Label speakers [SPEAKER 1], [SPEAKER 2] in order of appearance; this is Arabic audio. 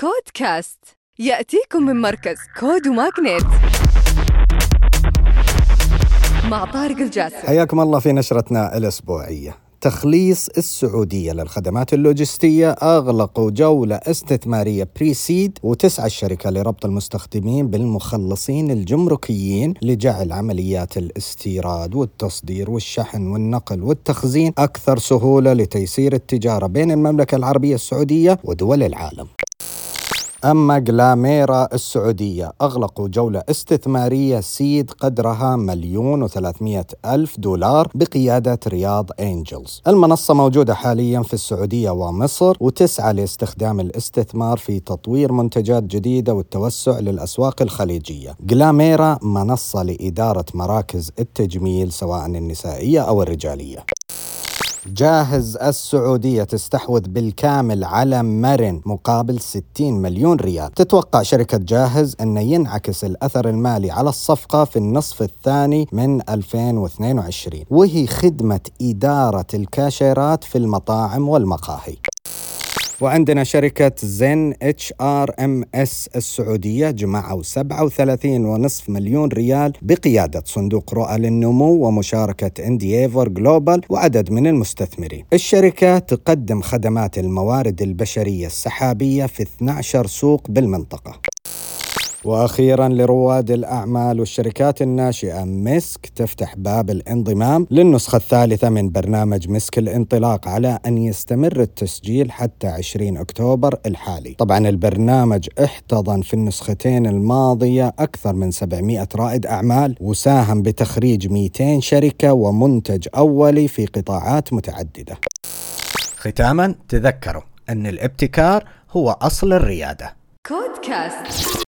[SPEAKER 1] كود كاست يأتيكم من مركز كود و MAGNiTT مع طارق الجاسم.
[SPEAKER 2] حياكم الله في نشرتنا الأسبوعية. تخليص السعودية للخدمات اللوجستية أغلقوا جولة استثمارية ب pre-seed وتسعى الشركة لربط المستخدمين بالمخلصين الجمركيين لجعل عمليات الاستيراد والتصدير والشحن والنقل والتخزين أكثر سهولة لتيسير التجارة بين المملكة العربية السعودية ودول العالم. أما جلاميرا السعودية أغلقوا جولة استثمارية سيد قدرها مليون وثلاثمية ألف دولار بقيادة رياض أنجلز المنصة موجودة حاليا في السعودية ومصر وتسعى لاستخدام الاستثمار في تطوير منتجات جديدة والتوسع للأسواق الخليجية. جلاميرا منصة لإدارة مراكز التجميل سواء النسائية أو الرجالية. جاهز السعودية تستحوذ بالكامل على مرن مقابل 60 مليون ريال. تتوقع شركة جاهز أن ينعكس الأثر المالي على الصفقة في النصف الثاني من 2022 وهي خدمة إدارة الكاشيرات في المطاعم والمقاهي. وعندنا شركة زين اتش ار ام اس السعودية جمعوا 37.5 مليون ريال بقيادة صندوق رؤى للنمو ومشاركة اندييفر جلوبال وعدد من المستثمرين. الشركة تقدم خدمات الموارد البشرية السحابية في 12 سوق بالمنطقة. وأخيرا لرواد الأعمال والشركات الناشئة مسك تفتح باب الانضمام للنسخة الثالثة من برنامج مسك الانطلاق على أن يستمر التسجيل حتى 20 أكتوبر الحالي. طبعا البرنامج احتضن في النسختين الماضية أكثر من 700 رائد أعمال وساهم بتخريج 200 شركة ومنتج أولي في قطاعات متعددة. ختاما تذكروا أن الابتكار هو أصل الريادة.
[SPEAKER 1] كود كاست